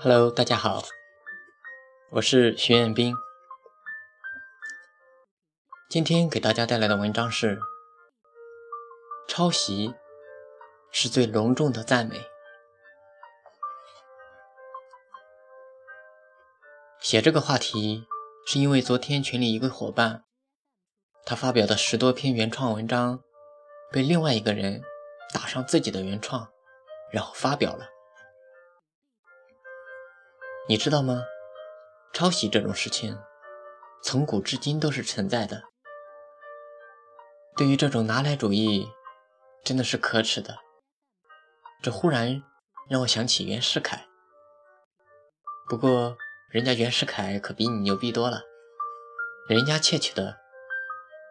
Hello，大家好，我是徐彦斌。今天给大家带来的文章是：抄袭是最隆重的赞美。写这个话题，是因为昨天群里一个伙伴，他发表的十多篇原创文章，被另外一个人打上自己的原创，然后发表了。你知道吗？抄袭这种事情，从古至今都是存在的。对于这种拿来主义，真的是可耻的。这忽然让我想起袁世凯。不过，人家袁世凯可比你牛逼多了，人家窃取的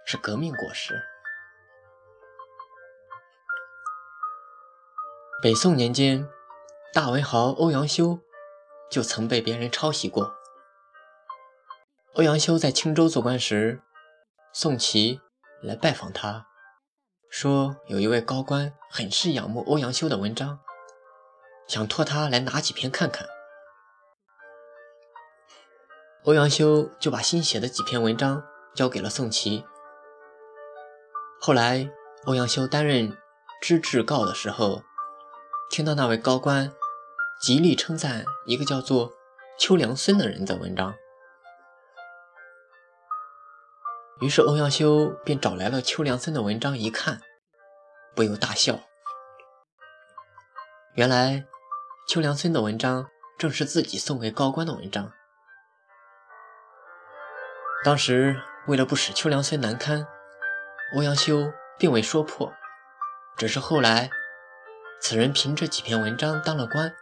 是革命果实。北宋年间，大文豪欧阳修。就曾被别人抄袭过。欧阳修在青州做官时，宋祁来拜访他，说有一位高官很是仰慕欧阳修的文章，想托他来拿几篇看看。欧阳修就把新写的几篇文章交给了宋祁。后来，欧阳修担任知制诰的时候，听到那位高官。极力称赞一个叫做秋良孙的人的文章，于是欧阳修便找来了秋良孙的文章一看，不由大笑。原来秋良孙的文章正是自己送给高官的文章。当时为了不使秋良孙难堪，欧阳修并未说破，只是后来此人凭这几篇文章当了官。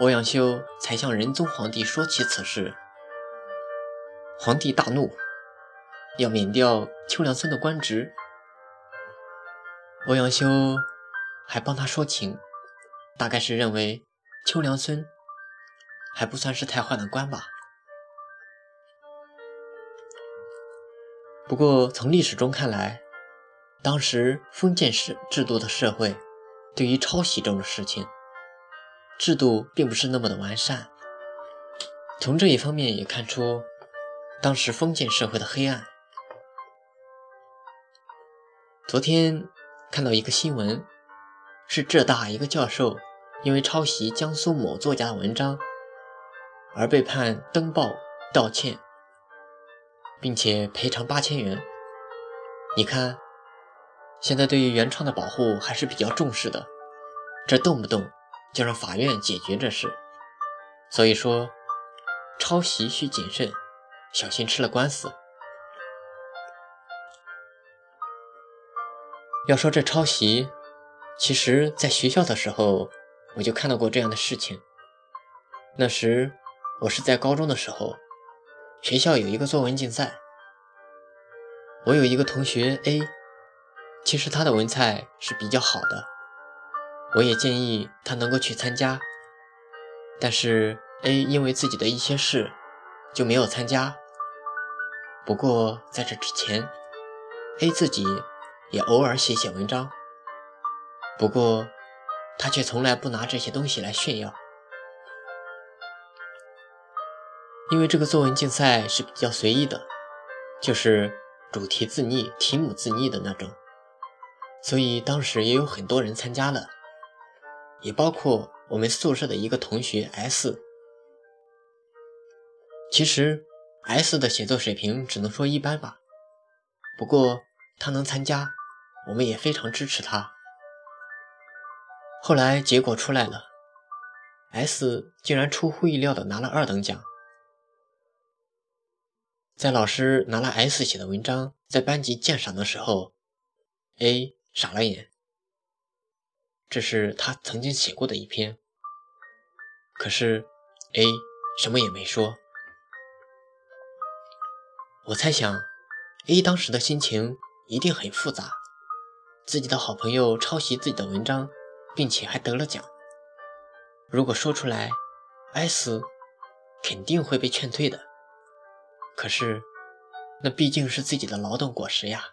欧阳修才向仁宗皇帝说起此事，皇帝大怒，要免掉秋良孙的官职。欧阳修还帮他说情，大概是认为秋良孙还不算是太坏的官吧。不过从历史中看来，当时封建制制度的社会，对于抄袭这种事情。制度并不是那么的完善，从这一方面也看出当时封建社会的黑暗。昨天看到一个新闻，是浙大一个教授因为抄袭江苏某作家的文章而被判登报道歉，并且赔偿八千元。你看，现在对于原创的保护还是比较重视的，这动不动。就让法院解决这事。所以说，抄袭需谨慎，小心吃了官司。要说这抄袭，其实在学校的时候我就看到过这样的事情。那时我是在高中的时候，学校有一个作文竞赛，我有一个同学 A，其实他的文采是比较好的。我也建议他能够去参加，但是 A 因为自己的一些事就没有参加。不过在这之前，A 自己也偶尔写写文章，不过他却从来不拿这些东西来炫耀，因为这个作文竞赛是比较随意的，就是主题自拟、题目自拟的那种，所以当时也有很多人参加了。也包括我们宿舍的一个同学 S。其实 S 的写作水平只能说一般吧，不过他能参加，我们也非常支持他。后来结果出来了，S 竟然出乎意料的拿了二等奖。在老师拿了 S 写的文章在班级鉴赏的时候，A 傻了眼。这是他曾经写过的一篇，可是 A 什么也没说。我猜想，A 当时的心情一定很复杂。自己的好朋友抄袭自己的文章，并且还得了奖，如果说出来，S 肯定会被劝退的。可是，那毕竟是自己的劳动果实呀。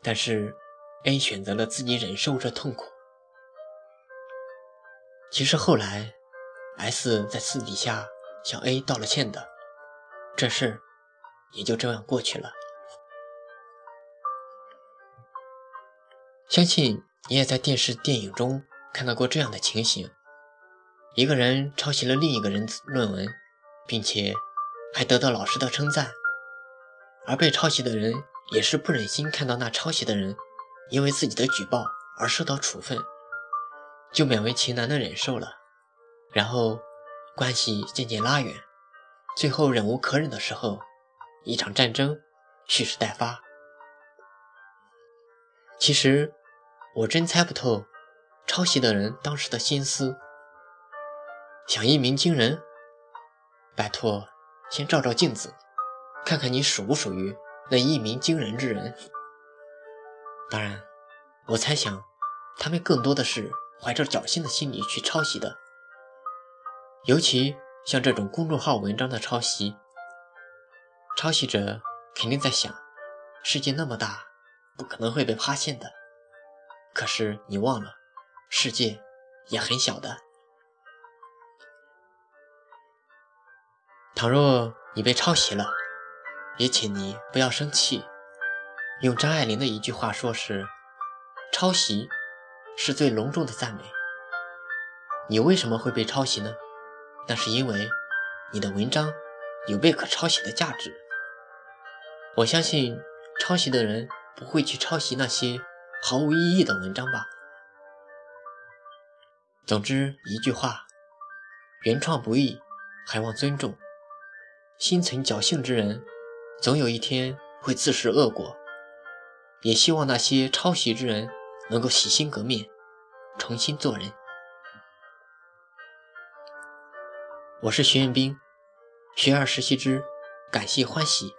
但是。A 选择了自己忍受着痛苦。其实后来，S 在私底下向 A 道了歉的，这事也就这样过去了。相信你也在电视、电影中看到过这样的情形：一个人抄袭了另一个人论文，并且还得到老师的称赞，而被抄袭的人也是不忍心看到那抄袭的人因为自己的举报而受到处分。就勉为其难的忍受了，然后关系渐渐拉远，最后忍无可忍的时候，一场战争蓄势待发。其实我真猜不透抄袭的人当时的心思，想一鸣惊人，拜托，先照照镜子，看看你属不属于那一鸣惊人之人。当然，我猜想他们更多的是。怀着侥幸的心理去抄袭的，尤其像这种公众号文章的抄袭，抄袭者肯定在想：世界那么大，不可能会被发现的。可是你忘了，世界也很小的。倘若你被抄袭了，也请你不要生气。用张爱玲的一句话说是：抄袭。是最隆重的赞美。你为什么会被抄袭呢？那是因为你的文章有被可抄袭的价值。我相信抄袭的人不会去抄袭那些毫无意义的文章吧。总之一句话，原创不易，还望尊重。心存侥幸之人，总有一天会自食恶果。也希望那些抄袭之人。能够洗心革面，重新做人。我是徐彦兵，学而时习之，感谢欢喜。